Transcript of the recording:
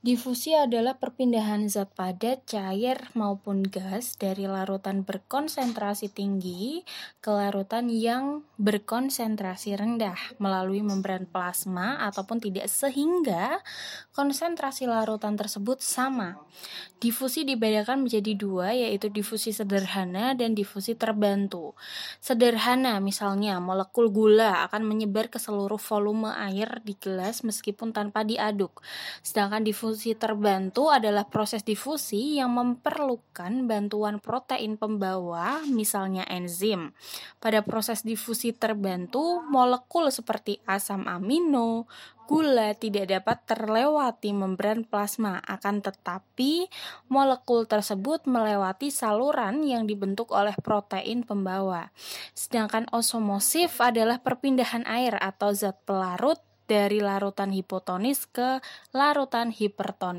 Difusi adalah perpindahan zat padat, cair, maupun gas dari larutan berkonsentrasi tinggi ke larutan yang berkonsentrasi rendah melalui membran plasma ataupun tidak sehingga konsentrasi larutan tersebut sama. Difusi dibedakan menjadi dua yaitu difusi sederhana dan difusi terbantu. Sederhana misalnya molekul gula akan menyebar ke seluruh volume air di gelas meskipun tanpa diaduk. Sedangkan difusi difusi terbantu adalah proses difusi yang memerlukan bantuan protein pembawa, misalnya enzim. Pada proses difusi terbantu, molekul seperti asam amino, gula tidak dapat terlewati membran plasma, akan tetapi molekul tersebut melewati saluran yang dibentuk oleh protein pembawa. Sedangkan osmosif adalah perpindahan air atau zat pelarut dari larutan hipotonis ke larutan hipertonis.